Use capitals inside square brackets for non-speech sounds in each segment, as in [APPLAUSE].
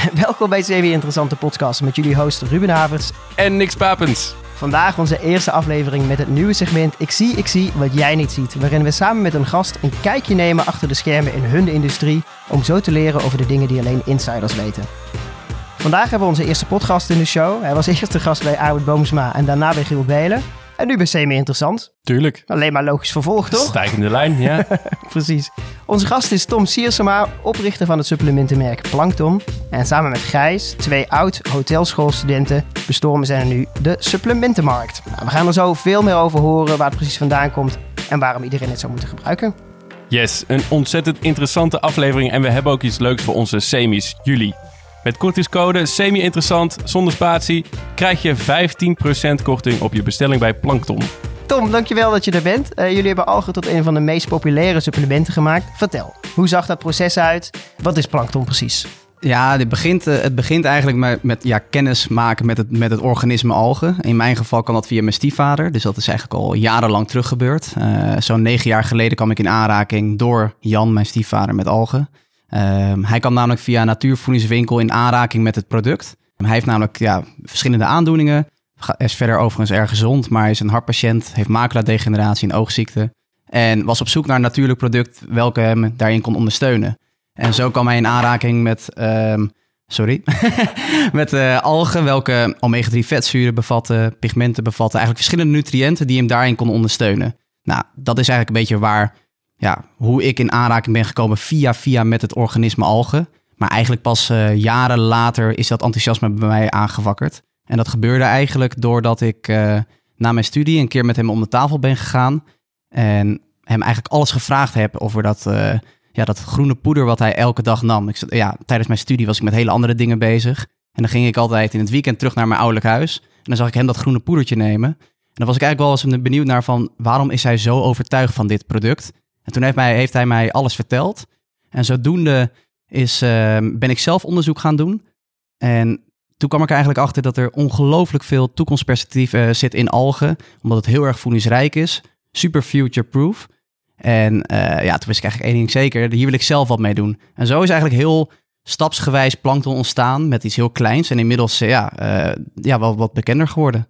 [LAUGHS] Welkom bij Semi Interessante Podcast met jullie host Ruben Havers. En Niks Papens. Vandaag onze eerste aflevering met het nieuwe segment Ik zie, ik zie wat jij niet ziet. Waarin we samen met een gast een kijkje nemen achter de schermen in hun industrie. Om zo te leren over de dingen die alleen insiders weten. Vandaag hebben we onze eerste podcast in de show. Hij was [LAUGHS] eerst de gast bij Arvid Boomsma en daarna bij Giel Belen. En nu bij Semi Interessant. Tuurlijk. Alleen maar logisch vervolg, toch? Stijgende lijn, ja. [LAUGHS] Precies. Onze gast is Tom Siersema, oprichter van het supplementenmerk Plankton. En samen met Gijs, twee oud hotelschoolstudenten, bestormen zij nu de supplementenmarkt. Nou, we gaan er zo veel meer over horen waar het precies vandaan komt en waarom iedereen het zou moeten gebruiken. Yes, een ontzettend interessante aflevering. En we hebben ook iets leuks voor onze semis, jullie. Met kortingscode semi-interessant zonder spatie krijg je 15% korting op je bestelling bij Plankton. Tom, dankjewel dat je er bent. Uh, jullie hebben algen tot een van de meest populaire supplementen gemaakt. Vertel, hoe zag dat proces uit? Wat is plankton precies? Ja, dit begint, uh, het begint eigenlijk met, met ja, kennis maken met het, met het organisme algen. In mijn geval kan dat via mijn stiefvader. Dus dat is eigenlijk al jarenlang terug gebeurd. Uh, Zo'n negen jaar geleden kwam ik in aanraking door Jan, mijn stiefvader, met algen. Hij kwam namelijk via een natuurvoedingswinkel in aanraking met het product. Hij heeft namelijk ja, verschillende aandoeningen is verder overigens erg gezond, maar is een hartpatiënt, heeft maculadegeneratie en oogziekte. En was op zoek naar een natuurlijk product welke hem daarin kon ondersteunen. En zo kwam hij in aanraking met, um, sorry, [LAUGHS] met uh, algen welke omega-3 vetzuren bevatten, pigmenten bevatten. Eigenlijk verschillende nutriënten die hem daarin kon ondersteunen. Nou, dat is eigenlijk een beetje waar, ja, hoe ik in aanraking ben gekomen via via met het organisme algen. Maar eigenlijk pas uh, jaren later is dat enthousiasme bij mij aangewakkerd. En dat gebeurde eigenlijk doordat ik uh, na mijn studie een keer met hem om de tafel ben gegaan. En hem eigenlijk alles gevraagd heb over dat, uh, ja, dat groene poeder wat hij elke dag nam. Ik, ja, tijdens mijn studie was ik met hele andere dingen bezig. En dan ging ik altijd in het weekend terug naar mijn ouderlijk huis. En dan zag ik hem dat groene poedertje nemen. En dan was ik eigenlijk wel eens benieuwd naar van waarom is hij zo overtuigd van dit product. En toen heeft, mij, heeft hij mij alles verteld. En zodoende is, uh, ben ik zelf onderzoek gaan doen. En toen kwam ik eigenlijk achter dat er ongelooflijk veel toekomstperspectief uh, zit in algen. Omdat het heel erg voedingsrijk is. Super future-proof. En uh, ja, toen wist ik eigenlijk één ding zeker. Hier wil ik zelf wat mee doen. En zo is eigenlijk heel stapsgewijs plankton ontstaan met iets heel kleins. En inmiddels uh, ja, ja, wel wat bekender geworden.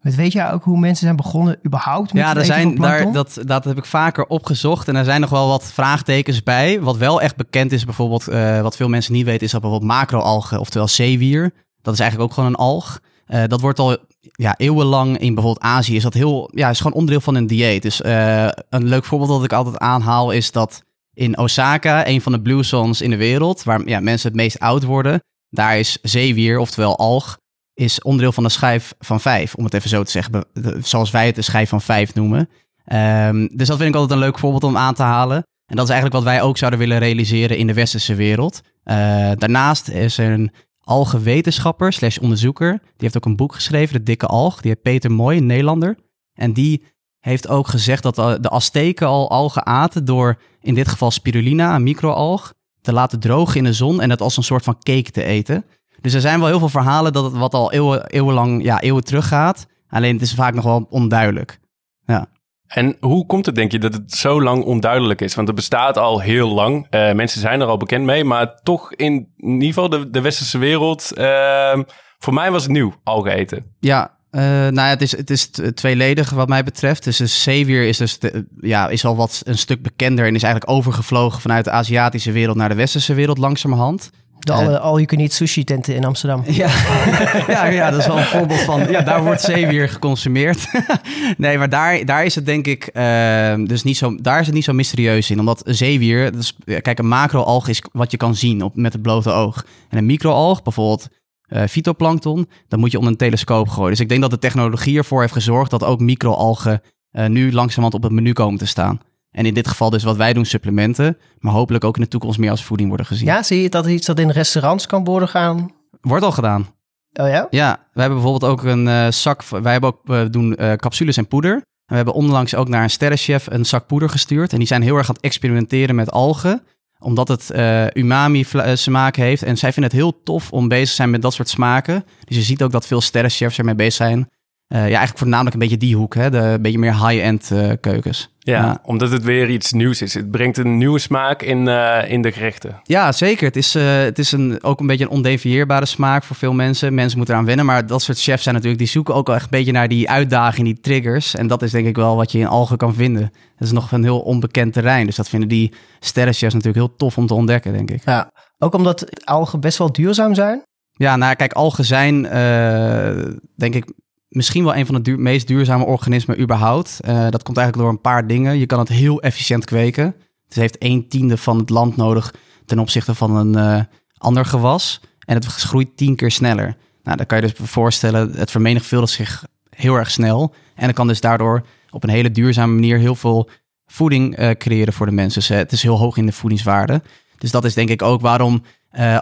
Weet jij ook hoe mensen zijn begonnen überhaupt met Ja, er zijn, daar, dat, dat heb ik vaker opgezocht. En er zijn nog wel wat vraagtekens bij. Wat wel echt bekend is, bijvoorbeeld, uh, wat veel mensen niet weten, is dat bijvoorbeeld macroalgen, oftewel zeewier. Dat is eigenlijk ook gewoon een alg. Uh, dat wordt al ja, eeuwenlang in bijvoorbeeld Azië, is dat heel, ja, is gewoon onderdeel van een dieet. Dus uh, een leuk voorbeeld dat ik altijd aanhaal is dat in Osaka, een van de blue zones in de wereld, waar ja, mensen het meest oud worden, daar is zeewier, oftewel alg, is onderdeel van de schijf van vijf, om het even zo te zeggen, zoals wij het de schijf van vijf noemen. Um, dus dat vind ik altijd een leuk voorbeeld om aan te halen. En dat is eigenlijk wat wij ook zouden willen realiseren in de westerse wereld. Uh, daarnaast is er een algenwetenschapper slash onderzoeker. Die heeft ook een boek geschreven, De Dikke Alg. Die heet Peter Mooi, een Nederlander. En die heeft ook gezegd dat de Azteken al algen aten door in dit geval spirulina, een microalg, te laten drogen in de zon en het als een soort van cake te eten. Dus er zijn wel heel veel verhalen dat het wat al eeuwen, eeuwenlang, ja, eeuwen teruggaat. Alleen het is vaak nog wel onduidelijk. Ja. En hoe komt het, denk je, dat het zo lang onduidelijk is? Want het bestaat al heel lang. Uh, mensen zijn er al bekend mee, maar toch in, in ieder geval de, de westerse wereld. Uh, voor mij was het nieuw, algen eten. Ja, uh, nou ja, het is, het is tweeledig wat mij betreft. Dus de zeewier is, dus de, ja, is al wat een stuk bekender en is eigenlijk overgevlogen vanuit de Aziatische wereld naar de westerse wereld langzamerhand. De alle all-you-can-eat sushi-tenten in Amsterdam. Ja. [LAUGHS] ja, ja, dat is wel een voorbeeld van... Ja, daar wordt zeewier geconsumeerd. [LAUGHS] nee, maar daar, daar is het denk ik... Uh, dus niet zo, daar is het niet zo mysterieus in. Omdat zeewier... Dus, kijk, een macroalg is wat je kan zien op, met het blote oog. En een microalg, bijvoorbeeld uh, fytoplankton... dan moet je onder een telescoop gooien. Dus ik denk dat de technologie ervoor heeft gezorgd... dat ook microalgen uh, nu langzamerhand op het menu komen te staan. En in dit geval dus wat wij doen, supplementen. Maar hopelijk ook in de toekomst meer als voeding worden gezien. Ja, zie je dat iets dat in restaurants kan worden gaan? Wordt al gedaan. Oh ja? Ja, we hebben bijvoorbeeld ook een uh, zak... Wij hebben ook, we doen uh, capsules en poeder. En we hebben onlangs ook naar een sterrenchef een zak poeder gestuurd. En die zijn heel erg aan het experimenteren met algen. Omdat het uh, umami smaak heeft. En zij vinden het heel tof om bezig te zijn met dat soort smaken. Dus je ziet ook dat veel sterrenchefs ermee bezig zijn. Ja, eigenlijk voornamelijk een beetje die hoek, hè? De een beetje meer high-end keukens. Ja, omdat het weer iets nieuws is. Het brengt een nieuwe smaak in, in de gerechten. Ja, zeker. Het is, het is een, ook een beetje een ondefieerbare smaak voor veel mensen. Mensen moeten eraan wennen, maar dat soort chefs zijn natuurlijk... die zoeken ook wel echt een beetje naar die uitdaging, die triggers. En dat is denk ik wel wat je in algen kan vinden. Het is nog een heel onbekend terrein. Dus dat vinden die sterrenchefs natuurlijk heel tof om te ontdekken, denk ik. Ja, ook omdat algen best wel duurzaam zijn? Ja, nou kijk, algen zijn uh, denk ik misschien wel een van de meest duurzame organismen überhaupt. Uh, dat komt eigenlijk door een paar dingen. Je kan het heel efficiënt kweken. Het heeft een tiende van het land nodig ten opzichte van een uh, ander gewas. En het groeit tien keer sneller. Nou, dan kan je dus voorstellen, het vermenigvuldigt zich heel erg snel. En dan kan dus daardoor op een hele duurzame manier heel veel voeding uh, creëren voor de mensen. Dus, het is heel hoog in de voedingswaarde. Dus dat is denk ik ook waarom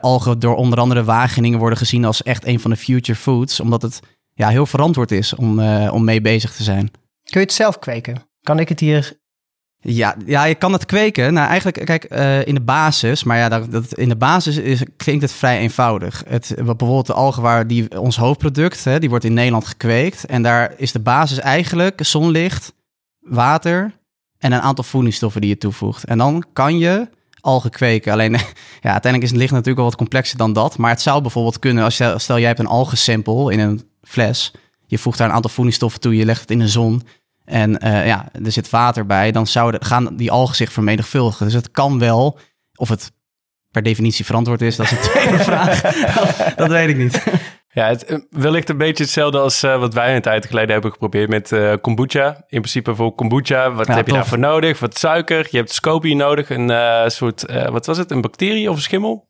algen door onder andere Wageningen worden gezien als echt een van de future foods. Omdat het ja, heel verantwoord is om, uh, om mee bezig te zijn. Kun je het zelf kweken? Kan ik het hier ja, ja, je kan het kweken. Nou, eigenlijk, kijk, uh, in de basis, maar ja, dat, dat, in de basis is, klinkt het vrij eenvoudig. Het, bijvoorbeeld de algenwaar, die, ons hoofdproduct, hè, die wordt in Nederland gekweekt. En daar is de basis eigenlijk zonlicht, water en een aantal voedingsstoffen die je toevoegt. En dan kan je algen kweken. Alleen, [LAUGHS] ja, uiteindelijk is het licht natuurlijk wel wat complexer dan dat. Maar het zou bijvoorbeeld kunnen, als je, stel jij hebt een algensample in een fles. Je voegt daar een aantal voedingsstoffen toe, je legt het in de zon. En uh, ja, er zit water bij, dan zouden gaan die algen zich vermenigvuldigen. Dus het kan wel, of het per definitie verantwoord is, dat is een [LAUGHS] tweede vraag. dat, dat, weet ik niet. Ja, het eh, wellicht een beetje hetzelfde als uh, wat wij een tijd geleden hebben geprobeerd met uh, kombucha. In principe voor kombucha, wat Ja, heb je daarvoor nodig? Wat suiker, je hebt SCOBY nodig, een eh, soort, eh, wat was het, een bacterie of een schimmel?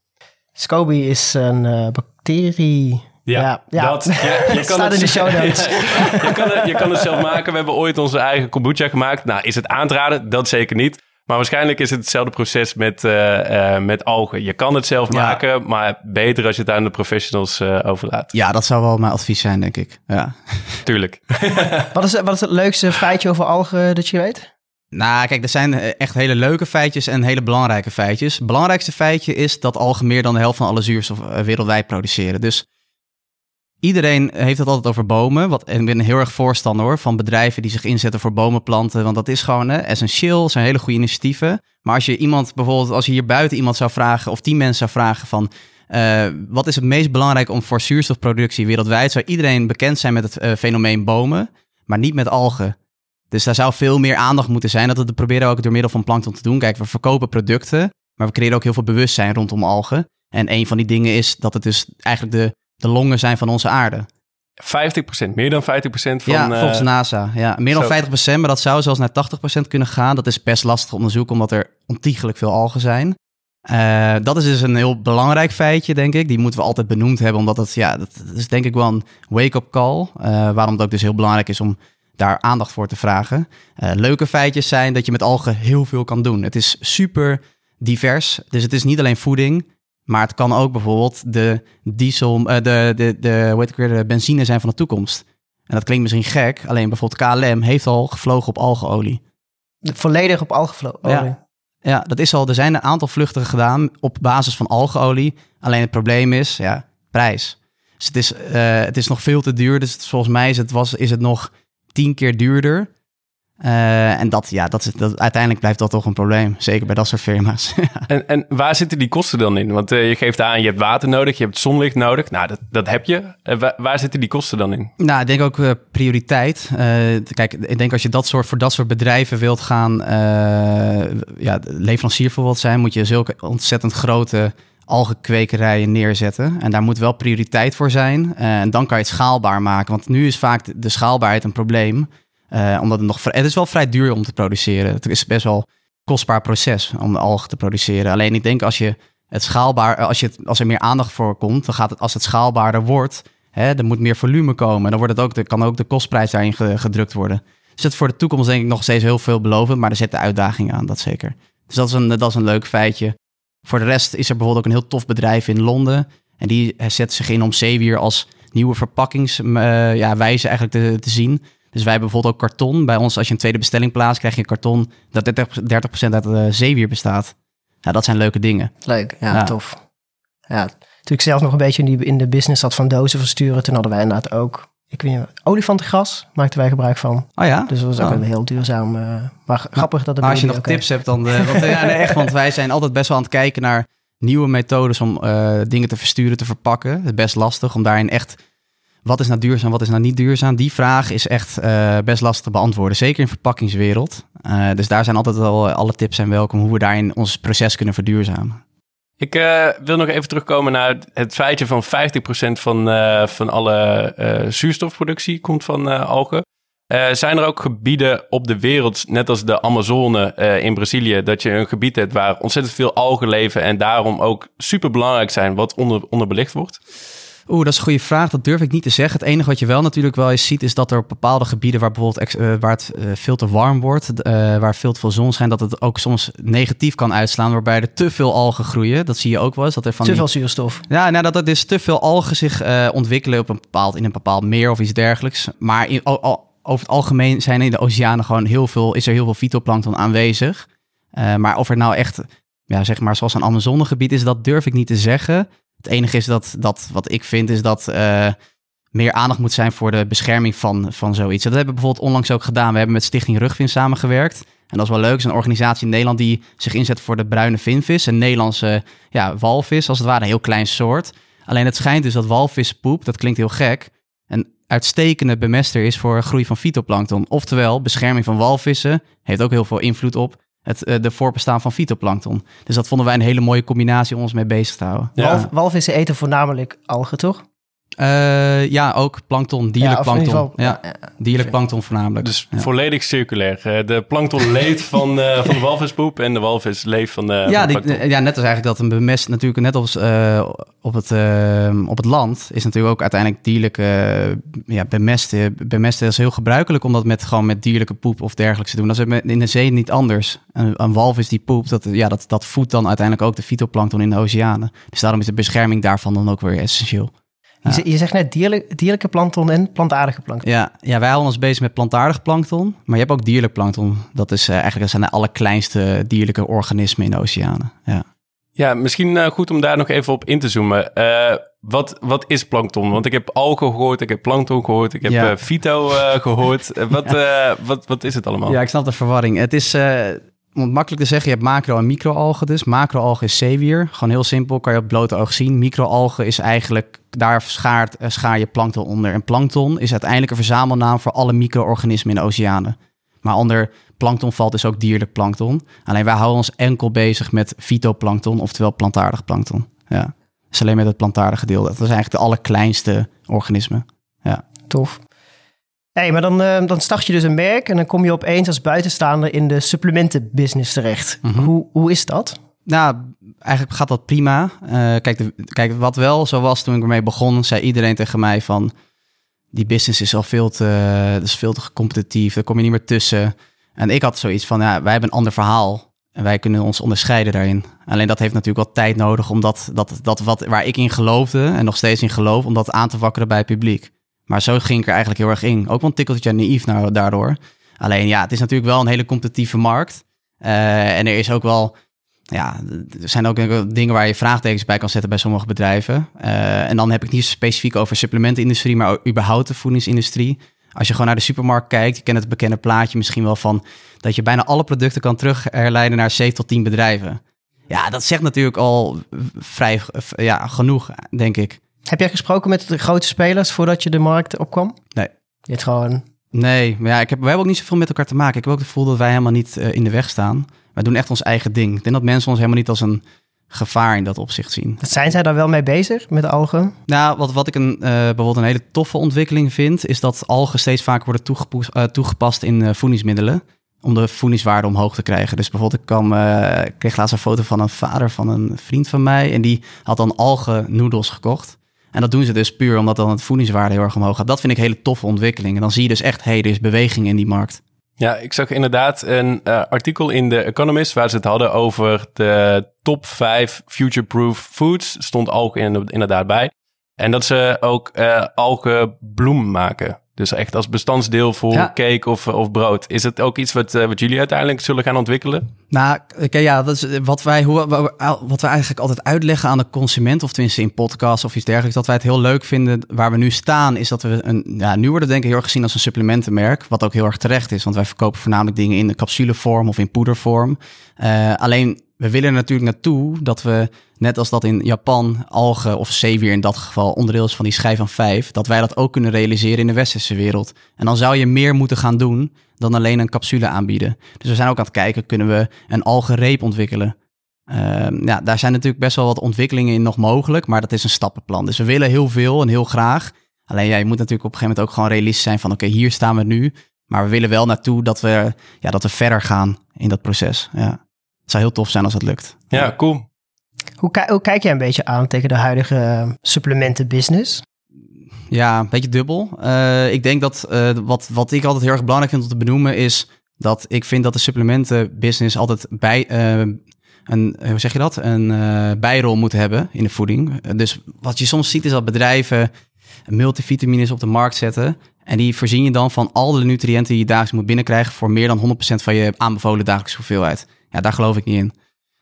SCOBY is een eh, bacterie. Ja, ja. Dat, je, je [LAUGHS] Staat in de show notes. [LAUGHS] je, kan het, je kan het zelf maken. We hebben ooit onze eigen kombucha gemaakt. Nou, is het aantraden? Dat zeker niet. Maar waarschijnlijk is het hetzelfde proces met, eh, eh, met algen. Je kan het zelf Ja. maken, maar beter als je het aan de professionals eh, overlaat. Ja, dat zou wel mijn advies zijn, denk ik. Ja. [LAUGHS] Tuurlijk. Wat, is, wat is het leukste feitje over algen dat je weet? Nou, kijk, er zijn echt hele leuke feitjes en hele belangrijke feitjes. Het belangrijkste feitje is dat algen meer dan de helft van alle zuurstof wereldwijd produceren. Dus iedereen heeft het altijd over bomen. Wat, en ik ben heel erg voorstander hoor, van bedrijven die zich inzetten voor bomenplanten. Want dat is gewoon hè, essentieel, zijn hele goede initiatieven. Maar als je iemand bijvoorbeeld, als je hier buiten iemand zou vragen, of tien mensen zou vragen van... eh, wat is het meest belangrijk om voor zuurstofproductie wereldwijd? Zou iedereen bekend zijn met het eh, fenomeen bomen, maar niet met algen. Dus daar zou veel meer aandacht moeten zijn. Dat we proberen ook door middel van plankton te doen. Kijk, we verkopen producten, maar we creëren ook heel veel bewustzijn rondom algen. En een van die dingen is dat het dus eigenlijk de, de longen zijn van onze aarde. 50%, meer dan 50% van... ja, eh, volgens NASA. Ja, meer dan zo. 50%, maar dat zou zelfs naar 80% kunnen gaan. Dat is best lastig te onderzoeken, omdat er ontiegelijk veel algen zijn. Eh, dat is dus een heel belangrijk feitje, denk ik. Die moeten we altijd benoemd hebben, omdat het, ja, dat is denk ik wel een wake-up call. Eh, waarom het ook dus heel belangrijk is om daar aandacht voor te vragen. Leuke feitjes zijn dat je met algen heel veel kan doen. Het is super divers, dus het is niet alleen voeding, maar het kan ook bijvoorbeeld de diesel, eh, de, de, de, hoe heet ik weer, de benzine zijn van de toekomst. En dat klinkt misschien gek, alleen bijvoorbeeld KLM heeft al gevlogen op algeolie. Volledig op algenvlogen. Ja. Ja, dat is al. Er zijn een aantal vluchten gedaan op basis van algeolie. Alleen het probleem is, ja, prijs. Dus het is, eh, het is nog veel te duur. Dus het- volgens mij is het, was, is het nog tien keer duurder. Eh, en dat, ja, dat, is, dat, uiteindelijk blijft dat toch een probleem. Zeker bij dat soort firma's. [LAUGHS] En, en waar zitten die kosten dan in? Want eh, je geeft aan, je hebt water nodig, je hebt zonlicht nodig. Nou, dat, dat heb je. Eh, waar, waar zitten die kosten dan in? Nou, ik denk ook prioriteit. Kijk, ik denk als je dat soort, voor dat soort bedrijven wilt gaan, ja, leverancier voor wilt zijn, moet je zulke ontzettend grote algenkwekerijen neerzetten. En daar moet wel prioriteit voor zijn. En dan kan je het schaalbaar maken. Want nu is vaak de schaalbaarheid een probleem. Eh, omdat het nog, het is wel vrij duur om te produceren. Het is best wel kostbaar proces om algen te produceren. Alleen ik denk als je het schaalbaar, als, je het, als er meer aandacht voor komt, dan gaat het als het schaalbaarder wordt, hè, er moet meer volume komen. Dan wordt het ook, de, kan ook de kostprijs daarin ge- gedrukt worden. Dus het voor de toekomst denk ik nog steeds heel veelbelovend, maar er zitten uitdagingen aan, dat zeker. Dus dat is een, dat is een leuk feitje. Voor de rest is er bijvoorbeeld ook een heel tof bedrijf in Londen. En die eh, zet zich in om zeewier als nieuwe verpakkingswijze ja, eigenlijk te, te zien. Dus wij hebben bijvoorbeeld ook karton. Bij ons, als je een tweede bestelling plaatst, krijg je een karton dat 30%, 30 uit eh, zeewier bestaat. Ja, dat zijn leuke dingen. Leuk, ja, Ja. tof. Ja, toen ik zelf nog een beetje in, die, in de business zat van dozen versturen, toen hadden wij inderdaad ook ik weet niet, olifantengas maakten wij gebruik van. Oh ja? Dus dat was ook Oh. een heel duurzaam. eh, maar grappig dat het als je nog ook, tips hebt, dan... eh, want, eh, ja, nee, echt, want wij zijn altijd best wel aan het kijken naar nieuwe methodes om eh, dingen te versturen, te verpakken. Het is best lastig om daarin echt... Wat is nou duurzaam, wat is nou niet duurzaam? Die vraag is echt eh, best lastig te beantwoorden. Zeker in verpakkingswereld. Eh, dus daar zijn altijd wel alle tips zijn welkom hoe we daarin ons proces kunnen verduurzamen. Ik eh, wil nog even terugkomen naar het- feitje van 50% van, van alle zuurstofproductie komt van algen. Zijn er ook gebieden op de wereld, net als de Amazone in Brazilië, dat je een gebied hebt waar ontzettend veel algen leven en daarom ook super belangrijk zijn wat onder, onderbelicht wordt? Oeh, dat is een goede vraag. Dat durf ik niet te zeggen. Het enige wat je wel natuurlijk wel eens ziet, is dat er op bepaalde gebieden waar bijvoorbeeld eh, waar het eh, veel te warm wordt, eh, waar veel te veel zon schijnt, dat het ook soms negatief kan uitslaan, waarbij er te veel algen groeien. Dat zie je ook wel eens. Dat er van te die- veel zuurstof. Ja, nou, dat er dus te veel algen zich ontwikkelen op een bepaald, in een bepaald meer of iets dergelijks. Maar in, al- al- over het algemeen zijn in de oceanen gewoon heel veel, is er heel veel fytoplankton aanwezig. Maar of er nou echt, ja, zeg maar, zoals een Amazonegebied is, dat durf ik niet te zeggen. Het enige is dat, dat wat ik vind, is dat eh, meer aandacht moet zijn voor de bescherming van, van zoiets. Dat hebben we bijvoorbeeld onlangs ook gedaan. We hebben met Stichting Rugvin samengewerkt. En dat is wel leuk. Het is een organisatie in Nederland die zich inzet voor de bruine vinvis. Een Nederlandse ja, walvis, als het ware, een heel klein soort. Alleen het schijnt dus dat walvispoep, dat klinkt heel gek, een uitstekende bemester is voor groei van fytoplankton. Oftewel, bescherming van walvissen heeft ook heel veel invloed op het eh, de voorbestaan van fytoplankton. Dus dat vonden wij een hele mooie combinatie om ons mee bezig te houden. Ja. Walv- walvissen eten voornamelijk algen, toch? Eh, ja, ook plankton, dierlijk Ja, of in ieder plankton. geval- Ja, ja, dierlijk plankton voornamelijk. Dus ja. volledig circulair. Eh, de plankton [LAUGHS] leeft van, eh, van de walvispoep en de walvis leeft van de, van ja, de die, plankton. ja, net als eigenlijk dat een bemest natuurlijk net als eh, op, het, op het land is natuurlijk ook uiteindelijk dierlijke eh, ja, bemesten. Bemesten is heel gebruikelijk om dat met gewoon met dierlijke poep of dergelijks te doen. Dat is in de zee niet anders. Een, een walvis die poept, dat, ja, dat, dat voedt dan uiteindelijk ook de fytoplankton in de oceanen. Dus daarom is de bescherming daarvan dan ook weer essentieel. Je, ze- je zegt net dierlijk, dierlijke plankton en plantaardige plankton. Ja, ja, wij houden ons bezig met plantaardig plankton, maar je hebt ook dierlijk plankton. Dat is eh, eigenlijk dat zijn de allerkleinste dierlijke organismen in de oceanen. Ja. Ja, misschien eh, goed om daar nog even op in te zoomen. Eh, wat, wat is plankton? Want ik heb algen gehoord, ik heb plankton gehoord, ik heb Ja. eh fyto eh, gehoord. Eh, [LAUGHS] wat, eh, wat, wat is het allemaal? Ja, ik snap de verwarring. Het is, eh, om het makkelijk te zeggen, je hebt macro- en microalgen dus. Macroalgen is zeewier. Gewoon heel simpel, kan je op blote oog zien. Microalgen is eigenlijk, daar schaart, eh, schaar je plankton onder. En plankton is uiteindelijk een verzamelnaam voor alle micro-organismen in de oceanen. Maar onder plankton valt dus ook dierlijk plankton. Alleen wij houden ons enkel bezig met fytoplankton, oftewel plantaardig plankton. Ja. Dus alleen met het plantaardige deel. Dat is eigenlijk de allerkleinste organismen. Tof. Hey, maar dan, eh, dan start je dus een merk en dan kom je opeens als buitenstaander in de supplementenbusiness terecht. Mhm. hoe, hoe is dat? Nou, eigenlijk gaat dat prima. Eh, kijk, de, kijk, wat wel zo was toen ik ermee begon, zei iedereen tegen mij van... die business is al veel te, dat is veel te competitief, daar kom je niet meer tussen. En ik had zoiets van, ja, wij hebben een ander verhaal en wij kunnen ons onderscheiden daarin. Alleen dat heeft natuurlijk wel tijd nodig om dat, dat, dat wat, waar ik in geloofde en nog steeds in geloof, om dat aan te wakkeren bij het publiek. Maar zo ging ik er eigenlijk heel erg in. Ook wel een tikkeltje naïef daardoor. Alleen ja, het is natuurlijk wel een hele competitieve markt. Eh, en er is ook wel ja, er zijn ook dingen waar je vraagtekens bij kan zetten bij sommige bedrijven. Eh, en dan heb ik niet specifiek over supplementenindustrie, maar überhaupt de voedingsindustrie. Als je gewoon naar de supermarkt kijkt, je kent het bekende plaatje misschien wel van dat je bijna alle producten kan terug herleiden naar 7 tot 10 bedrijven. Ja, dat zegt natuurlijk al vrij ja, genoeg, denk ik. Heb jij gesproken met de grote spelers voordat je de markt opkwam? Nee. Je hebt gewoon... Nee, maar ja, ik heb, wij hebben ook niet zoveel met elkaar te maken. Ik heb ook het gevoel dat wij helemaal niet eh, in de weg staan. Wij doen echt ons eigen ding. Ik denk dat mensen ons helemaal niet als een gevaar in dat opzicht zien. Zijn zij daar wel mee bezig met algen? Nou, wat, wat ik een, eh, bijvoorbeeld een hele toffe ontwikkeling vind, is dat algen steeds vaker worden eh, toegepast in voedingsmiddelen. Om de voedingswaarde omhoog te krijgen. Dus bijvoorbeeld, ik, kwam, ik kreeg laatst een foto van een vader van een vriend van mij. En die had dan algen noedels gekocht. En dat doen ze dus puur omdat dan het voedingswaarde heel erg omhoog gaat. Dat vind ik hele toffe ontwikkeling. En dan zie je dus echt, hé, hey, er is beweging in die markt. Ja, ik zag inderdaad een eh, artikel in The Economist waar ze het hadden over de top 5 future-proof foods. Stond algen in- inderdaad bij. En dat ze ook eh algenbloem maken. Dus echt als bestandsdeel voor Ja. cake of, of brood. Is het ook iets wat, eh, wat jullie uiteindelijk zullen gaan ontwikkelen? Nou, oké, ja, dat is wat wij, hoe, wat wij eigenlijk altijd uitleggen aan de consument, of tenminste in podcasts of iets dergelijks, dat wij het heel leuk vinden. Waar we nu staan, is dat we een, ja, nu worden we denk ik heel erg gezien als een supplementenmerk, wat ook heel erg terecht is, want wij verkopen voornamelijk dingen in de capsulevorm of in poedervorm. Eh, alleen, we willen natuurlijk naartoe dat we, net als dat in Japan algen of zeewier in dat geval onderdeel is van die schijf van vijf, dat wij dat ook kunnen realiseren in de westerse wereld. En dan zou je meer moeten gaan doen dan alleen een capsule aanbieden. Dus we zijn ook aan het kijken, kunnen we een algenreep ontwikkelen? Ehm, ja, daar zijn natuurlijk best wel wat ontwikkelingen in nog mogelijk, maar dat is een stappenplan. Dus we willen heel veel en heel graag. Alleen ja, je moet natuurlijk op een gegeven moment ook gewoon realistisch zijn van oké, hier staan we nu. Maar we willen wel naartoe dat we, ja, dat we verder gaan in dat proces. Ja. Het zou heel tof zijn als dat lukt. Ja, cool. Hoe, ki- hoe kijk jij een beetje aan tegen de huidige eh, supplementenbusiness? Ja, een beetje dubbel. Eh, ik denk dat eh, wat, wat ik altijd heel erg belangrijk vind om te benoemen is dat ik vind dat de supplementenbusiness altijd bij eh, een, eh, hoe zeg je dat? Een eh, bijrol moet hebben in de voeding. Dus wat je soms ziet is dat bedrijven multivitamines op de markt zetten. En die voorzien je dan van al de nutriënten die je dagelijks moet binnenkrijgen voor meer dan 100% van je aanbevolen dagelijkse hoeveelheid. Ja, daar geloof ik niet in.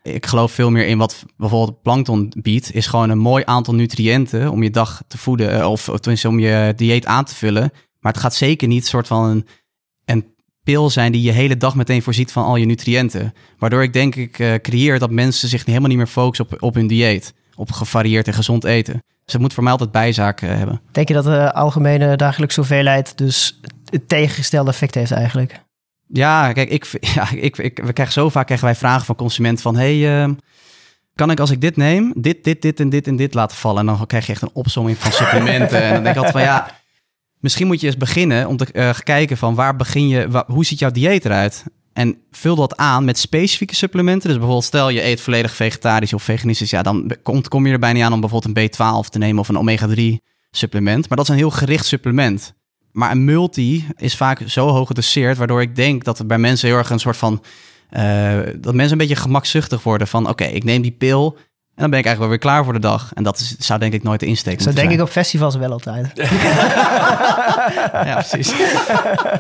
Ik geloof veel meer in wat bijvoorbeeld plankton biedt, is gewoon een mooi aantal nutriënten om je dag te voeden, eh, of, tenminste om je dieet aan te vullen. Maar het gaat zeker niet soort van een, pil zijn die je hele dag meteen voorziet van al je nutriënten. Waardoor ik denk ik eh, creëer dat mensen zich helemaal niet meer focussen op, op hun dieet, op gevarieerd en gezond eten. Het moet voor mij altijd bijzaken eh, hebben. Denk je dat de algemene dagelijkse hoeveelheid dus het tegengestelde effect heeft eigenlijk? Ja, kijk, ik, [LAUGHS] ja, ik, ik, we krijgen zo vaak krijgen wij vragen van consumenten van... hey, eh, kan ik als ik dit neem, dit, dit, dit en dit en dit laten vallen? En dan krijg je echt een opsomming van supplementen. en dan denk ik altijd van ja, misschien moet je eens beginnen om te eh, kijken van waar begin je... hoe ziet jouw dieet eruit? En vul dat aan met specifieke supplementen. Dus bijvoorbeeld stel je eet volledig vegetarisch of veganistisch. Ja, dan kom je er bijna niet aan om bijvoorbeeld een B12 te nemen of een omega-3 supplement. Maar dat is een heel gericht supplement. Maar een multi is vaak zo hoog gedoseerd, waardoor ik denk dat bij mensen heel erg een soort van. eh, dat mensen een beetje gemakzuchtig worden van: oké, ik neem die pil. En dan ben ik eigenlijk wel weer klaar voor de dag. En dat is, zou denk ik nooit de insteek Zo denk ik op festivals wel altijd. [LAUGHS] Ja, precies.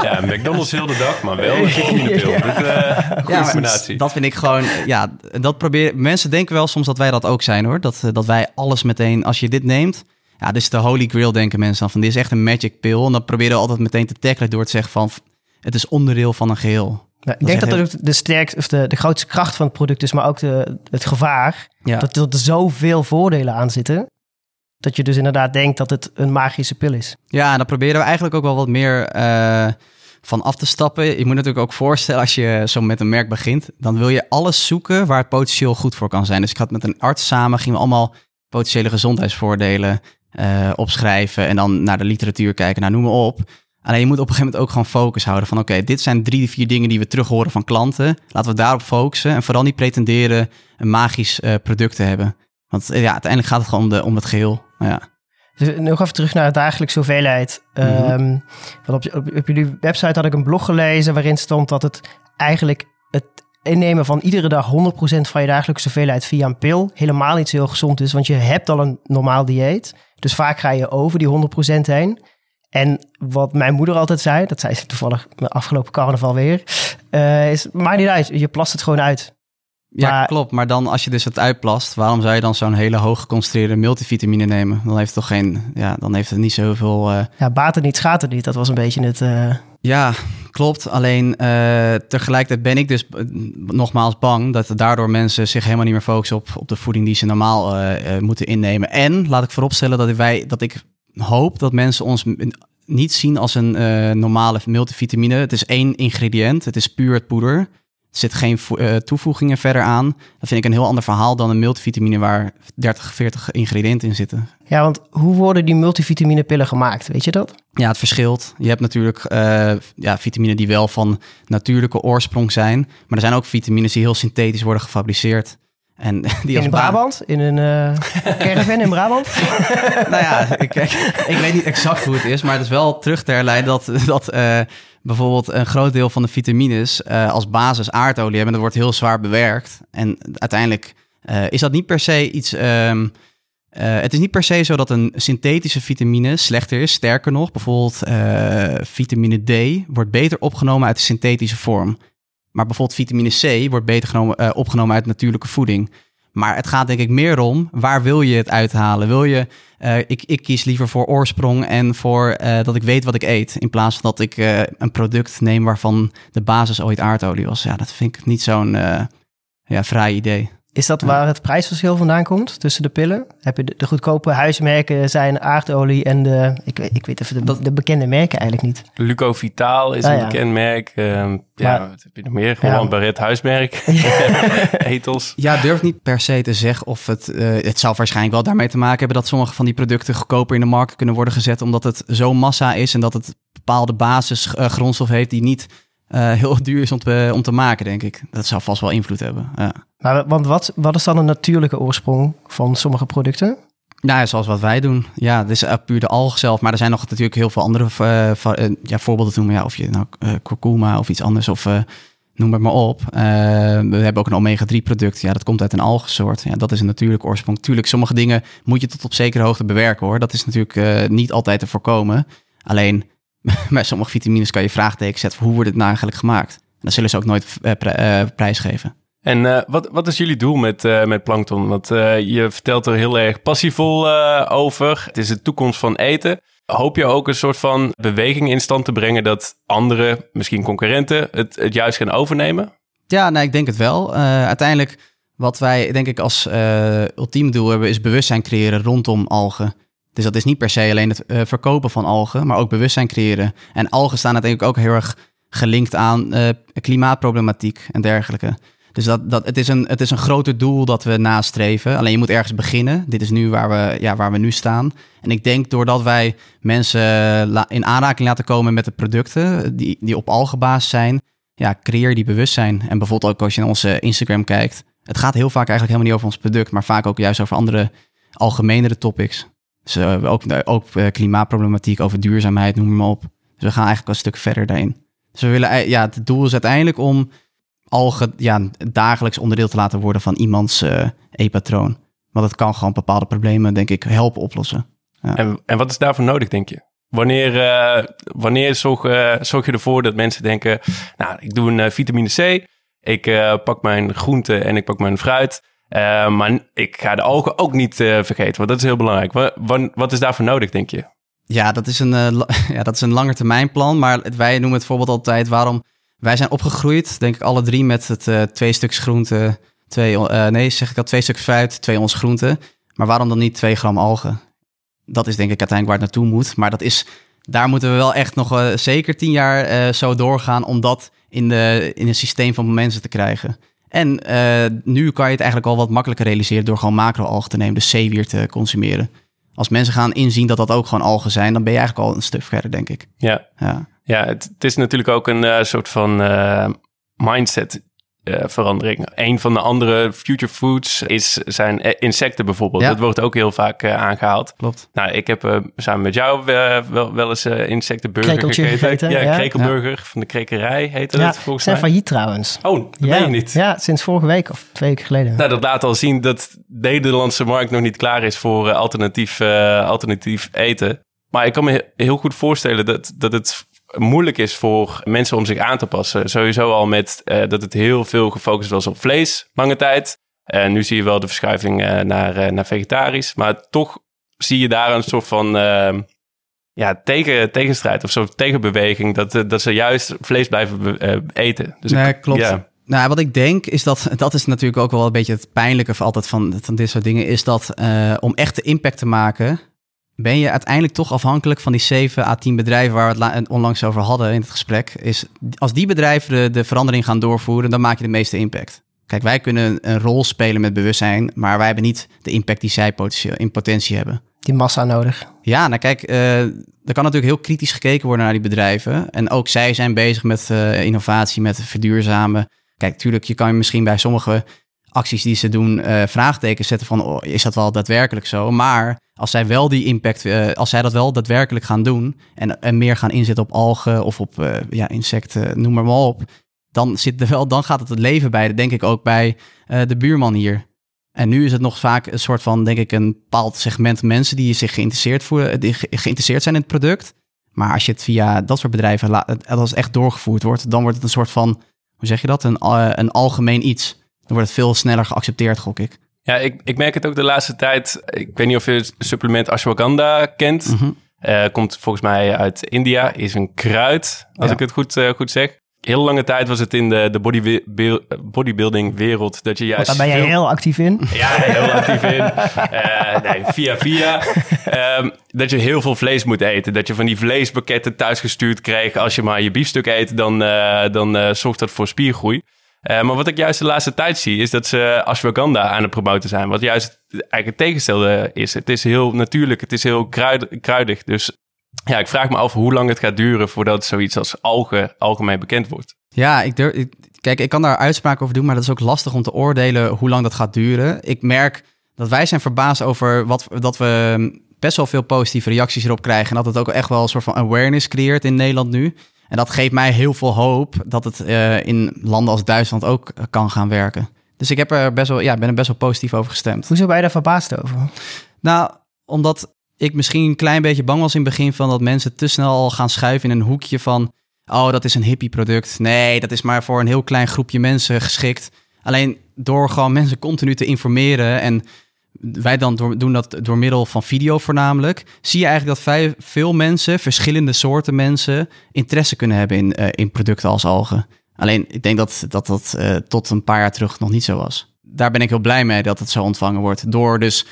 Ja, McDonald's heel de dag, maar wel een. Ja. Dit, eh, goede Ja, maar combinatie. dat vind ik gewoon, ja, dat probeer. Mensen denken wel soms dat wij dat ook zijn hoor. Dat, eh, dat wij alles meteen, als je dit neemt, ja, dit is de holy grail, denken mensen dan van. Dit is echt een magic pill. En dan proberen we altijd meteen te tackelen door te zeggen van, het is onderdeel van een geheel. Ja, ik denk dat dat ook de sterkste of de, de grootste kracht van het product is, maar ook de, het gevaar. Ja. Dat, dat er zoveel voordelen aan zitten. Dat je dus inderdaad denkt dat het een magische pil is. Ja, en daar proberen we eigenlijk ook wel wat meer eh, van af te stappen. Je moet natuurlijk ook voorstellen, als je zo met een merk begint, dan wil je alles zoeken waar het potentieel goed voor kan zijn. Dus ik had met een arts samen, gingen we allemaal potentiële gezondheidsvoordelen eh, opschrijven en dan naar de literatuur kijken, nou noem maar op. Alleen je moet op een gegeven moment ook gewoon focus houden van oké, dit zijn drie, vier dingen die we terug horen van klanten. Laten we daarop focussen en vooral niet pretenderen een magisch eh, product te hebben. Want eh, ja, uiteindelijk gaat het gewoon om, de, om het geheel. Ja. Dus nog even terug naar de dagelijkse hoeveelheid. Mhm. Ehm, want op, op, op jullie website had ik een blog gelezen waarin stond dat het eigenlijk het innemen van iedere dag 100% van je dagelijkse hoeveelheid via een pil helemaal niet zo heel gezond is. Want je hebt al een normaal dieet. Dus vaak ga je over die 100% heen. En wat mijn moeder altijd zei, dat zei ze toevallig mijn afgelopen carnaval weer, eh, is maakt niet uit, je plast het gewoon uit. Ja, Maar- klopt. Maar dan als je dus het uitplast, waarom zou je dan zo'n hele hoog geconcentreerde multivitamine nemen? Dan heeft het toch geen, ja, dan heeft het niet zoveel. eh Ja, baat het niet, schaadt het niet. Dat was een beetje het... eh, Ja, klopt. Alleen tegelijkertijd ben ik dus nogmaals bang dat daardoor mensen zich helemaal niet meer focussen op, op de voeding die ze normaal moeten innemen. En laat ik vooropstellen dat, wij, dat ik hoop dat mensen ons niet zien als een eh, normale multivitamine. Het is één ingrediënt, het is puur het poeder. Er zit geen eh, toevoegingen verder aan. Dat vind ik een heel ander verhaal dan een multivitamine waar 30, 40 ingrediënten in zitten. Ja, want hoe worden die multivitaminepillen gemaakt? Weet je dat? Ja, het verschilt. Je hebt natuurlijk eh, ja, vitamine die wel van natuurlijke oorsprong zijn. Maar er zijn ook vitamines die heel synthetisch worden gefabriceerd. En [LAUGHS] die In ba- Brabant? In een eh caravan in Brabant? [LAUGHS] Nou ja, ik, ik, ik weet niet exact hoe het is, maar het is wel terug te herleiden dat, dat eh, bijvoorbeeld een groot deel van de vitamines eh, als basis aardolie hebben. Dat wordt heel zwaar bewerkt. En uiteindelijk eh, is dat niet per se iets, ehm, eh, het is niet per se zo dat een synthetische vitamine slechter is. Sterker nog, bijvoorbeeld uh, vitamine D wordt beter opgenomen uit de synthetische vorm. Maar bijvoorbeeld vitamine C wordt beter genomen, uh, opgenomen uit natuurlijke voeding. Maar het gaat denk ik meer om, waar wil je het uithalen? Wil je, ik, ik kies liever voor oorsprong en voor dat ik weet wat ik eet. In plaats van dat ik een product neem waarvan de basis ooit aardolie was. Ja, dat vind ik niet zo'n ja, vrij idee. Is dat waar het prijsverschil vandaan komt tussen de pillen? Heb je de, de goedkope huismerken zijn aardolie en de, ik, ik weet even, de, de bekende merken eigenlijk niet. Lucovitaal is ah, een bekend merk. Uh, ja, wat heb je nog meer? Gewoon ja. Barret huismerk. [LAUGHS] [LAUGHS] Etels. Ja, durf niet per se te zeggen of het, uh, het zal waarschijnlijk wel daarmee te maken hebben dat sommige van die producten goedkoper in de markt kunnen worden gezet omdat het zo massa is en dat het bepaalde basisgrondstof heeft die niet uh, heel [LAUGHS] duur is om te, om te maken, denk ik. Dat zou vast wel invloed hebben. Ja. Maar, want wat, wat is dan een natuurlijke oorsprong van sommige producten? Nou, zoals wat wij doen. Ja, dus uh, puur de alg zelf. Maar er zijn nog natuurlijk heel veel andere uh, ja, voorbeelden te noemen. Ja, of je nou kurkuma of iets anders of noem het maar op. we hebben ook een omega-3 product. Ja, dat komt uit een algensoort. Ja, dat is een natuurlijke oorsprong. Tuurlijk, sommige dingen moet je tot op zekere hoogte bewerken hoor. Dat is natuurlijk niet altijd te voorkomen. Alleen [LAUGHS] bij sommige vitamines kan je vraagtekens zetten hoe wordt het nou eigenlijk gemaakt. Dat zullen ze ook nooit prijsgeven. En uh, wat, wat is jullie doel met, uh, met Plankton? Want je vertelt er heel erg passievol over. Het is de toekomst van eten. Hoop je ook een soort van beweging in stand te brengen dat andere, misschien concurrenten, het, het juist gaan overnemen? Ja, nou, ik denk het wel. uiteindelijk, wat wij denk ik als ultiem doel hebben, is bewustzijn creëren rondom algen. Dus dat is niet per se alleen het verkopen van algen, maar ook bewustzijn creëren. En algen staan natuurlijk ook heel erg gelinkt aan klimaatproblematiek en dergelijke. Dus dat, dat, het, is een, het is een groter doel dat we nastreven. Alleen je moet ergens beginnen. Dit is nu waar we, ja, waar we nu staan. En ik denk doordat wij mensen in aanraking laten komen met de producten die, die op algenbasis zijn, ja, creëer die bewustzijn. En bijvoorbeeld ook als je naar onze Instagram kijkt. Het gaat heel vaak eigenlijk helemaal niet over ons product, maar vaak ook juist over andere algemenere topics. Dus uh, ook, ook klimaatproblematiek, over duurzaamheid, noem maar op. Dus we gaan eigenlijk een stuk verder daarin. Dus we willen, ja, het doel is uiteindelijk om algen ja, dagelijks onderdeel te laten worden van iemands uh, e-patroon. Want het kan gewoon bepaalde problemen, denk ik, helpen oplossen. Ja. En, en wat is daarvoor nodig, denk je? Wanneer, uh, wanneer zorg, uh, zorg je ervoor dat mensen denken, nou, ik doe een vitamine C, ik pak mijn groente en ik pak mijn fruit. Maar ik ga de algen ook niet vergeten, want dat is heel belangrijk. Wat, wat, is daarvoor nodig, denk je? Ja, dat is een, [LAUGHS] ja, dat is een langetermijnplan. Maar wij noemen het bijvoorbeeld altijd waarom... Wij zijn opgegroeid, denk ik alle drie, met het twee stuks groente... Twee, nee, zeg ik al, twee stuks fruit, twee ons groente. Maar waarom dan niet twee gram algen? Dat is denk ik uiteindelijk waar het naartoe moet. Maar dat is, daar moeten we wel echt nog zeker tien jaar zo doorgaan... om dat in, de, in het systeem van mensen te krijgen. En nu kan je het eigenlijk al wat makkelijker realiseren door gewoon macro-algen te nemen, dus zeewier te consumeren. Als mensen gaan inzien dat dat ook gewoon algen zijn, dan ben je eigenlijk al een stuk verder, denk ik. Ja, ja. Ja het, het is natuurlijk ook een uh, soort van uh, mindset uh, verandering. Een van de andere future foods is, zijn insecten bijvoorbeeld. Dat wordt ook heel vaak uh, aangehaald. Klopt. Nou, ik heb uh, samen met jou wel, wel eens insectenburger gegeten. gegeten. Ja, ja. krekelburger van de krekerij heette ja, het volgens zijn mij. failliet trouwens. Oh, dat ja. je niet. Ja, sinds vorige week of twee weken geleden. Nou, dat laat al zien dat de Nederlandse markt nog niet klaar is voor alternatief, alternatief eten. Maar ik kan me heel goed voorstellen dat, dat het moeilijk is voor mensen om zich aan te passen. Sowieso al met uh, dat het heel veel gefocust was op vlees, lange tijd. En nu zie je wel de verschuiving uh, naar, uh, naar vegetarisch. Maar toch zie je daar een soort van ja, tegen, tegenstrijd of zo tegenbeweging. Dat, dat ze juist vlees blijven eten. Dus nee, klopt. Ja. Nou, wat ik denk is dat, dat is natuurlijk ook wel een beetje het pijnlijke van altijd van, van dit soort dingen, is dat om echt de impact te maken, ben je uiteindelijk toch afhankelijk van die 7 à 10 bedrijven waar we het onlangs over hadden in het gesprek. Is als die bedrijven de, de verandering gaan doorvoeren, dan maak je de meeste impact. Kijk, wij kunnen een rol spelen met bewustzijn, maar wij hebben niet de impact die zij in potentie hebben. Die massa nodig. Ja, nou kijk, uh, er kan natuurlijk heel kritisch gekeken worden naar die bedrijven. En ook zij zijn bezig met uh, innovatie, met verduurzamen. Kijk, tuurlijk, je kan misschien bij sommige acties die ze doen uh, vraagtekens zetten van oh, is dat wel daadwerkelijk zo? Maar als zij wel die impact, uh, als zij dat wel daadwerkelijk gaan doen en, en meer gaan inzetten op algen of op uh, ja, insecten, noem maar, maar op, dan, zit er wel, dan gaat het het leven bij, denk ik ook bij de buurman hier. En nu is het nog vaak een soort van, denk ik, een bepaald segment mensen die zich geïnteresseerd, voelen, die ge- geïnteresseerd zijn in het product. Maar als je het via dat soort bedrijven, als het echt doorgevoerd wordt, dan wordt het een soort van, hoe zeg je dat, een, een algemeen iets. Dan wordt het veel sneller geaccepteerd, gok ik. Ja, ik, ik merk het ook de laatste tijd. Ik weet niet of je het supplement ashwagandha kent. Mhm. Eh, komt volgens mij uit India. Is een kruid, als Ja. ik het goed, eh, goed zeg. Heel lange tijd was het in de, de body, bodybuilding wereld dat je juist Daar ben je veel- heel actief in. [LAUGHS] Ja, heel actief in. Eh, nee, via via. Ehm, dat je heel veel vlees moet eten. Dat je van die vleespakketten thuisgestuurd krijgt. Als je maar je biefstuk eet, dan, dan zorgt dat voor spiergroei. Eh, maar wat ik juist de laatste tijd zie, is dat ze ashwagandha aan het promoten zijn. Wat juist eigenlijk het tegenstelde is. Het is heel natuurlijk, het is heel kruid, kruidig. Dus ja, ik vraag me af hoe lang het gaat duren voordat zoiets als algen algemeen bekend wordt. Ja, ik ik- kijk, ik kan daar uitspraken over doen, maar dat is ook lastig om te oordelen hoe lang dat gaat duren. Ik merk dat wij zijn verbaasd over wat, dat we best wel veel positieve reacties erop krijgen. En dat het ook echt wel een soort van awareness creëert in Nederland nu. En dat geeft mij heel veel hoop dat het eh, in landen als Duitsland ook kan gaan werken. Dus ik heb er best wel, ja, ben er best wel positief over gestemd. Hoezo ben je daar verbaasd over? Nou, omdat ik misschien een klein beetje bang was in het begin van dat mensen te snel al gaan schuiven in een hoekje van, oh, dat is een hippie product. Nee, dat is maar voor een heel klein groepje mensen geschikt. Alleen door gewoon mensen continu te informeren en wij dan doen dat door middel van video voornamelijk, zie je eigenlijk dat veel mensen, verschillende soorten mensen, interesse kunnen hebben in, eh, in producten als algen. Alleen ik denk dat dat, dat eh, tot een paar jaar terug nog niet zo was. Daar ben ik heel blij mee dat het zo ontvangen wordt. Door dus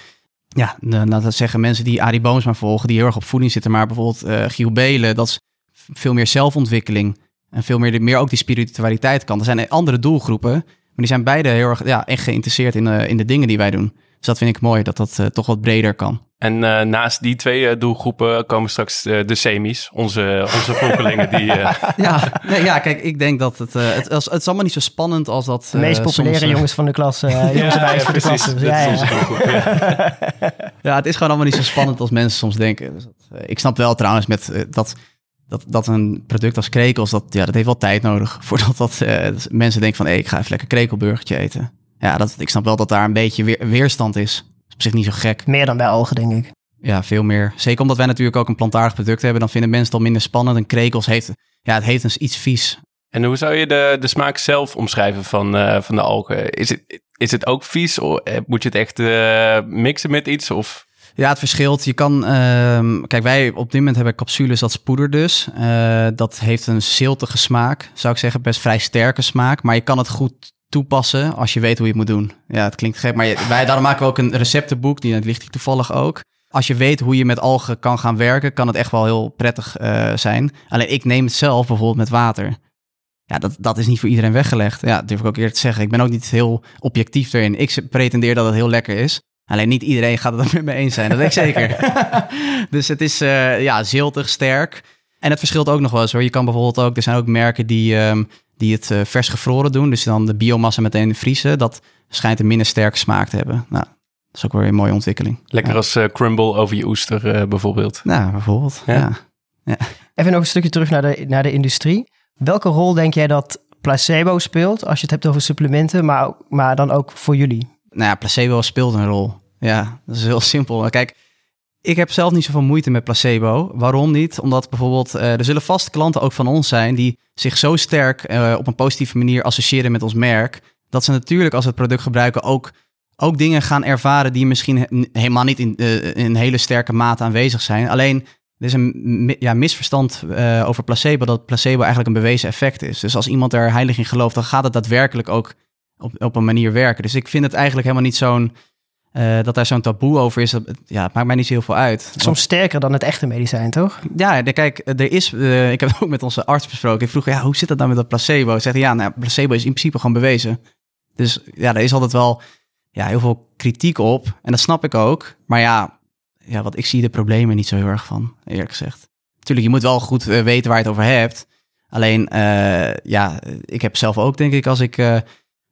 ja, nou, dat zeggen mensen die Arie Boomsma volgen, die heel erg op voeding zitten. Maar bijvoorbeeld eh Giel Belen, dat is veel meer zelfontwikkeling. En veel meer, meer ook die spiritualiteit kan. Er zijn andere doelgroepen, maar die zijn beide heel erg ja, echt geïnteresseerd in, in de dingen die wij doen. Dus dat vind ik mooi, dat dat eh, toch wat breder kan. En eh, naast die twee eh, doelgroepen komen straks eh, de semis, onze, onze volgelingen die... eh, [LAUGHS] Ja, nee, ja kijk, ik denk dat het, eh, het, het, is allemaal niet zo spannend als dat... De meest populaire soms, jongens van de klas. eh [LAUGHS] jongens en meisjes van de klas. precies. Ja, ja. ja. [LAUGHS] Ja, het is gewoon allemaal niet zo spannend als mensen soms denken. Dus dat, eh, ik snap wel trouwens met dat, dat, dat een product als krekels, dat, ja, dat heeft wel tijd nodig voordat dat, eh, mensen denken van, hé, ik ga even lekker krekelburgertje eten. Ja, dat, ik snap wel dat daar een beetje weer, weerstand is. Dat is op zich niet zo gek. Meer dan bij algen, denk ik. Ja, veel meer. Zeker omdat wij natuurlijk ook een plantaardig product hebben, dan vinden mensen het al minder spannend. En krekels heeft, ja, het heeft een, iets vies. En hoe zou je de, de smaak zelf omschrijven van, eh, van de algen? Is het, is het ook vies? Of eh, moet je het echt eh, mixen met iets? Of... Ja, het verschilt. Je kan, ehm, kijk, wij op dit moment hebben capsules, dat is poeder dus. Eh, dat heeft een ziltige smaak, zou ik zeggen, best vrij sterke smaak. Maar je kan het goed toepassen als je weet hoe je het moet doen. Ja, het klinkt gek, maar je- wij, daarom maken we ook een receptenboek, die ligt hier toevallig ook. Als je weet hoe je met algen kan gaan werken, kan het echt wel heel prettig eh, zijn. Alleen ik neem het zelf bijvoorbeeld met water. Ja, dat, dat is niet voor iedereen weggelegd. Ja, dat durf ik ook eerlijk te zeggen. Ik ben ook niet heel objectief erin. Ik pretendeer dat het heel lekker is. Alleen niet iedereen gaat het [LAUGHS] met me eens zijn, dat weet ik zeker. [LAUGHS] dus het is eh, ja, ziltig, sterk. En het verschilt ook nog wel eens hoor. Je kan bijvoorbeeld ook, er zijn ook merken die, ehm, die het eh, vers gevroren doen. Dus dan de biomassa meteen vriezen. Dat schijnt een minder sterke smaak te hebben. Nou, dat is ook weer een mooie ontwikkeling. Lekker Ja. als eh, crumble over je oester eh, bijvoorbeeld. Nou, bijvoorbeeld. Ja. Ja. Even nog een stukje terug naar de, naar de industrie. Welke rol denk jij dat placebo speelt als je het hebt over supplementen, maar, maar dan ook voor jullie? Nou ja, placebo speelt een rol. Ja, dat is heel simpel. Maar Kijk, ik heb zelf niet zoveel moeite met placebo. Waarom niet? Omdat bijvoorbeeld, eh, er zullen vast klanten ook van ons zijn die zich zo sterk eh, op een positieve manier associëren met ons merk, dat ze natuurlijk als ze het product gebruiken ook, ook dingen gaan ervaren die misschien he- helemaal niet in, eh, in hele sterke mate aanwezig zijn. Alleen, er is een ja, misverstand over placebo, dat placebo eigenlijk een bewezen effect is. Dus als iemand er heilig in gelooft, dan gaat het daadwerkelijk ook op, op een manier werken. Dus ik vind het eigenlijk helemaal niet zo'n. Eh, dat daar zo'n taboe over is. Dat, ja, het maakt mij niet zo heel veel uit. Soms sterker dan het echte medicijn, toch? Ja, de- kijk, er is. eh, ik heb het [LAUGHS] ook met onze arts besproken. Ik vroeg, ja, hoe zit dat dan met dat placebo? Zegt, ja, nou, placebo is in principe gewoon bewezen. Dus ja, er is altijd wel ja, heel veel kritiek op. En dat snap ik ook. Maar ja, ja, wat ik zie de problemen niet zo heel erg van, eerlijk gezegd. Natuurlijk, je moet wel goed eh, weten waar je het over hebt. Alleen, ja, ik heb zelf ook, denk ik, als ik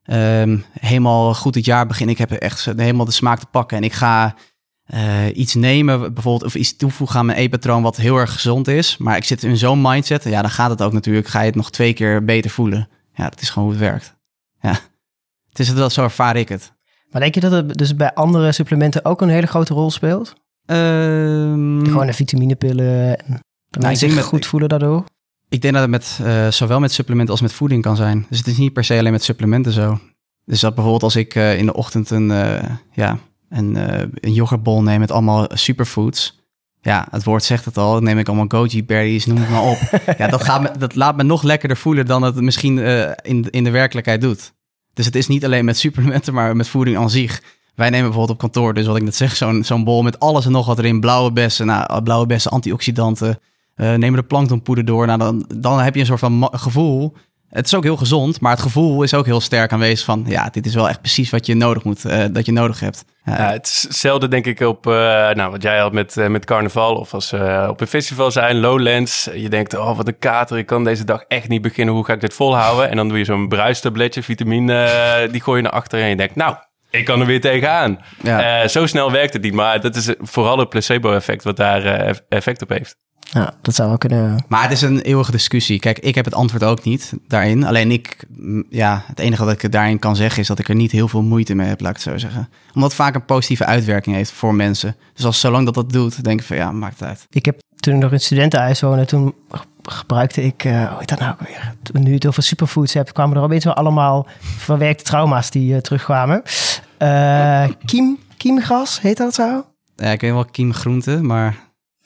eh, ehm, helemaal goed het jaar begin, ik heb echt helemaal de smaak te pakken en ik ga eh, iets nemen, bijvoorbeeld, of iets toevoegen aan mijn eetpatroon wat heel erg gezond is, maar ik zit in zo'n mindset, ja, dan gaat het ook natuurlijk, ga je het nog twee keer beter voelen. Ja, dat is gewoon hoe het werkt. Ja, het is het wel, zo ervaar ik het. Maar denk je dat het dus bij andere supplementen ook een hele grote rol speelt? Ehm, Gewoon de vitaminepillen en dat ik denk met- goed voelen daardoor? Ik denk dat het met, eh, zowel met supplementen als met voeding kan zijn. Dus het is niet per se alleen met supplementen zo. Dus dat bijvoorbeeld als ik eh, in de ochtend een, eh, ja, een, een yoghurtbol neem met allemaal superfoods. Ja, het woord zegt het al. Dan neem ik allemaal goji berries, noem het maar op. [LAUGHS] ja, dat, gaat me, dat laat me nog lekkerder voelen dan het misschien in, in de werkelijkheid doet. Dus het is niet alleen met supplementen, maar met voeding aan zich. Wij nemen bijvoorbeeld op kantoor, dus wat ik net zeg, zo'n zo'n bol met alles en nog wat erin. Blauwe bessen, nou, blauwe bessen, antioxidanten. Eh, neem er de planktonpoeder door. Nou, dan, dan heb je een soort van gevoel. Het is ook heel gezond, maar het gevoel is ook heel sterk aanwezig van... ja, dit is wel echt precies wat je nodig moet, eh, dat je nodig hebt. Ja, Ja, het is hetzelfde denk ik op eh, nou, wat jij had met, eh, met carnaval of als we op een festival zijn, Lowlands. Je denkt, oh wat een kater, ik kan deze dag echt niet beginnen, hoe ga ik dit volhouden? En dan doe je zo'n bruistabletje, vitamine, eh, die gooi je naar achteren en je denkt, nou, ik kan er weer tegenaan. Ja. Eh, zo snel werkt het niet, maar dat is vooral het placebo-effect wat daar eh, effect op heeft. Ja, dat zou wel kunnen. Maar het is een eeuwige discussie. Kijk, ik heb het antwoord ook niet daarin. Alleen ik, ja, het enige wat ik daarin kan zeggen is dat ik er niet heel veel moeite mee heb, laat ik het zo zeggen. Omdat het vaak een positieve uitwerking heeft voor mensen. Dus als zolang dat dat doet, denk ik van ja, maakt het uit. Ik heb toen ik nog in studentenhuis woonde, toen ge- gebruikte ik, eh hoe heet dat nou ook weer? Toen nu het over superfoods hebt, kwamen er opeens wel allemaal verwerkte trauma's die eh, terugkwamen. Eh kiem, kiemgras, heet dat zo? Ja, ik weet wel kiemgroente, maar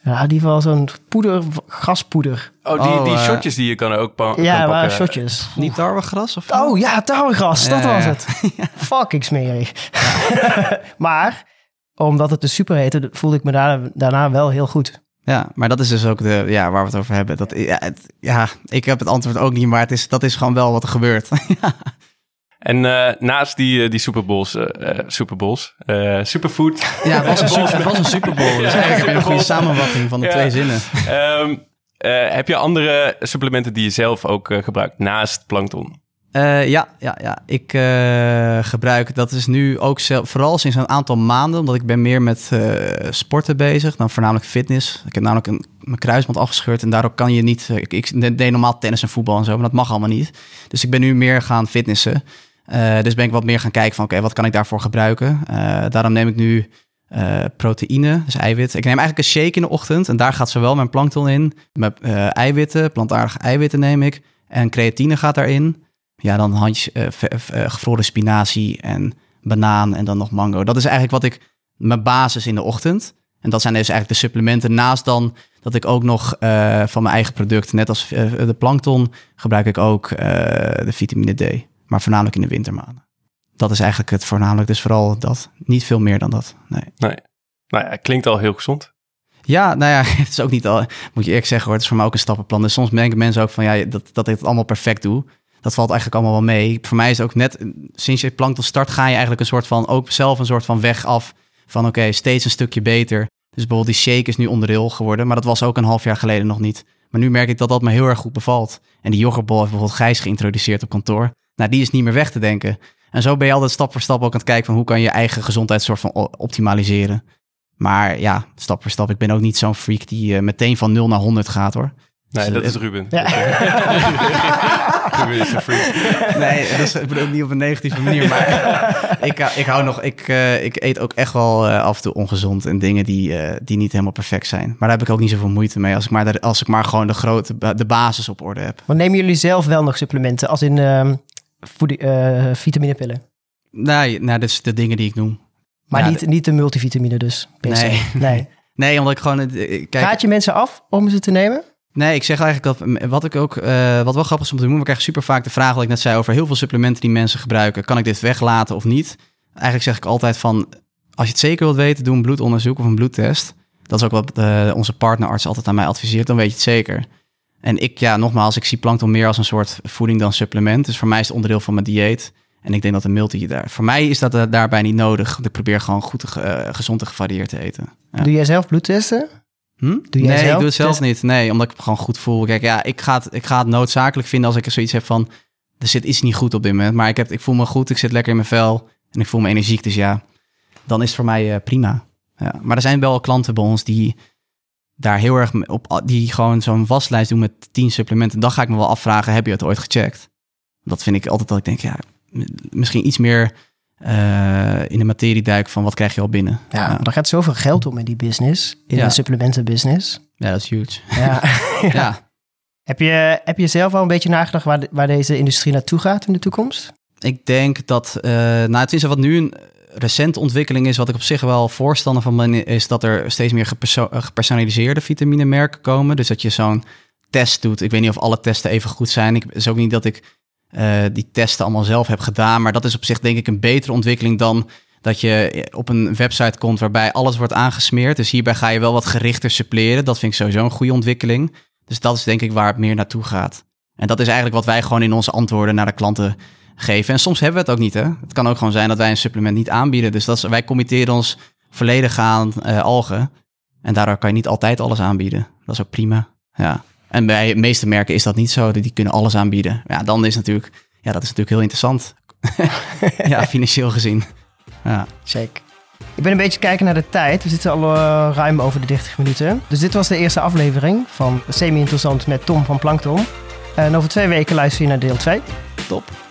Ja, ieder geval zo'n poeder, graspoeder. Oh, die, Oh, die eh, shotjes die je kan ook pa- kan Ja, pakken. maar shotjes. niet tarwegras of Oh ja, tarwegras, dat Ja, was ja. het. [LAUGHS] Fucking smerig. [LAUGHS] maar, omdat het dus super heette, voelde ik me daar, daarna wel heel goed. Ja, maar dat is dus ook de, ja, waar we het over hebben. Dat, ja, het- ja, ik heb het antwoord ook niet, maar het is, dat is gewoon wel wat er gebeurt. [LAUGHS] En eh, naast die, eh, die Superbowls, eh, Superbowls, eh, superfood, ja, het was een, super, [LAUGHS] was een Super Bowl. Dus eigenlijk heb je een goede samenvatting van de Ja. twee zinnen. Ehm, eh, heb je andere supplementen die je zelf ook gebruikt naast plankton? Ja, ja, ja, ik gebruik, dat is nu ook zelf, vooral sinds een aantal maanden, omdat ik ben meer met sporten bezig, dan voornamelijk fitness. Ik heb namelijk een, mijn kruisband afgescheurd en daardoor kan je niet, ik, ik deed normaal tennis en voetbal en zo, maar dat mag allemaal niet. Dus ik ben nu meer gaan fitnessen. Eh, dus ben ik wat meer gaan kijken van, oké, wat kan ik daarvoor gebruiken? Eh, daarom neem ik nu eh, proteïne, dus eiwit. Ik neem eigenlijk een shake in de ochtend en daar gaat zowel mijn plankton in, eh, eiwitten, plantaardige eiwitten neem ik, en creatine gaat daarin. Ja, dan handjes gevroren spinazie en banaan en dan nog mango. Dat is eigenlijk wat ik, mijn basis in de ochtend. En dat zijn dus eigenlijk de supplementen. Naast dan dat ik ook nog van mijn eigen product, net als de plankton, gebruik ik ook de vitamine D. Maar voornamelijk in de wintermaanden. Dat is eigenlijk het voornamelijk. Dus vooral dat. Niet veel meer dan dat. Nee. Nee. Nou ja, klinkt al heel gezond. Ja, nou ja, [LAUGHS] het is ook niet al, moet je eerlijk zeggen hoor, het is voor mij ook een stappenplan. Dus soms denken mensen ook van ja, dat, dat ik het allemaal perfect doe. Dat valt eigenlijk allemaal wel mee. Voor mij is het ook net, sinds je plankton start, ga je eigenlijk een soort van, ook zelf een soort van weg af van oké, steeds een stukje beter. Dus bijvoorbeeld die shake is nu onderdeel geworden, maar dat was ook een half jaar geleden nog niet. Maar nu merk ik dat dat me heel erg goed bevalt. En die yoghurtbol heeft bijvoorbeeld Gijs geïntroduceerd op kantoor. Nou, die is niet meer weg te denken. En zo ben je altijd stap voor stap ook aan het kijken van hoe kan je je eigen gezondheid soort van optimaliseren. Maar ja, stap voor stap. Ik ben ook niet zo'n freak die eh, meteen van 0 naar 100 gaat hoor. Nee, Dus, dat eh, is Ruben. Ja. [LAUGHS] Ruben is een freak. Nee, dat is, ik bedoel niet op een negatieve manier. Maar [LAUGHS] ik, hou- ik hou nog, ik, eh, ik eet ook echt wel eh, af en toe ongezond en dingen die, eh, die niet helemaal perfect zijn. Maar daar heb ik ook niet zoveel moeite mee als ik maar, de, als ik maar gewoon de grote, de basis op orde heb. Maar nemen jullie zelf wel nog supplementen, als in ehm voeding, eh, vitaminepillen? Nee, nou, dat is de dingen die ik noem. Maar Ja, niet, niet de multivitamine dus, Nee. [LAUGHS] Nee. [LAUGHS] Nee, omdat ik gewoon, eh, kijk, Raad je mensen af om ze te nemen? Nee, ik zeg eigenlijk dat wat ik ook, eh, wat wel grappig is om te doen, we krijgen super vaak de vraag, wat ik net zei, over heel veel supplementen die mensen gebruiken. Kan ik dit weglaten of niet? Eigenlijk zeg ik altijd van, als je het zeker wilt weten, doe een bloedonderzoek of een bloedtest. Dat is ook wat onze partnerarts altijd aan mij adviseert, dan weet je het zeker. En ik, ja, nogmaals, ik zie plankton meer als een soort voeding dan supplement. Dus voor mij is het onderdeel van mijn dieet. En ik denk dat een multi je daar... Voor mij is dat eh, daarbij niet nodig. Want ik probeer gewoon goed, eh, gezond en gevarieerd te eten. Ja. Doe jij zelf bloedtesten? Hm? Doe jij nee, zelf ik doe het zelf niet. Nee, omdat ik me gewoon goed voel. Kijk, ja, ik ga, het, ik ga het noodzakelijk vinden als ik er zoiets heb van... er zit iets niet goed op dit moment. Maar ik, heb, ik voel me goed, ik zit lekker in mijn vel... en ik voel me energiek. Dus ja, dan is het voor mij eh, prima. Ja. Maar er zijn wel klanten bij ons die daar heel erg op... die gewoon zo'n waslijst doen met 10 supplementen. Dan ga ik me wel afvragen, heb je het ooit gecheckt? Dat vind ik altijd dat ik denk, ja, misschien iets meer eh, in de materie duiken van wat krijg je al binnen. Ja, ja. er gaat zoveel geld om in die business, in Ja. de supplementenbusiness. Ja, dat is huge. [LAUGHS] Ja. ja. heb, je, heb je zelf al een beetje nagedacht waar, de- waar deze industrie naartoe gaat in de toekomst? Ik denk dat, eh nou het is wat nu een recente ontwikkeling is, wat ik op zich wel voorstander van ben, is dat er steeds meer geperso- gepersonaliseerde vitaminemerken komen. Dus dat je zo'n test doet. Ik weet niet of alle testen even goed zijn. Ik, is ook niet dat ik eh, die testen allemaal zelf heb gedaan, maar dat is op zich denk ik een betere ontwikkeling dan dat je op een website komt waarbij alles wordt aangesmeerd. Dus hierbij ga je wel wat gerichter suppleren. Dat vind ik sowieso een goede ontwikkeling. Dus dat is denk ik waar het meer naartoe gaat. En dat is eigenlijk wat wij gewoon in onze antwoorden naar de klanten geven. En soms hebben we het ook niet. Hè? Het kan ook gewoon zijn dat wij een supplement niet aanbieden. Dus dat is, wij committeren ons volledig aan eh, algen. En daardoor kan je niet altijd alles aanbieden. Dat is ook prima. Ja. En bij de meeste merken is dat niet zo. Die kunnen alles aanbieden. Ja, dan is natuurlijk, ja, dat is natuurlijk heel interessant. [LAUGHS] ja, financieel gezien. Ja. Check. Ik ben een beetje kijken naar de tijd. We zitten al eh, ruim over de 30 minuten. Dus dit was de eerste aflevering van Semi-interessant met Tom van Plankton. En over twee weken luister je naar deel 2. Top.